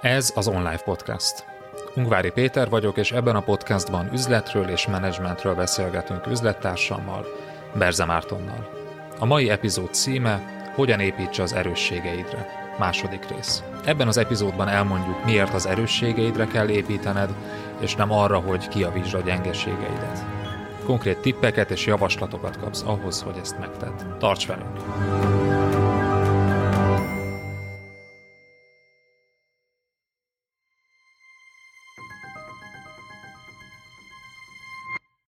Ez az Online Podcast. Ungvári Péter vagyok, és ebben a podcastban üzletről és menedzsmentről beszélgetünk üzlettársammal, Berze Mártonnal. A mai epizód címe Hogyan építse az erősségeidre. Második rész. Ebben az epizódban elmondjuk, miért az erősségeidre kell építened, és nem arra, hogy kiavítsd a gyengeségeidet. Konkrét tippeket és javaslatokat kapsz ahhoz, hogy ezt megtedd. Tarts velünk!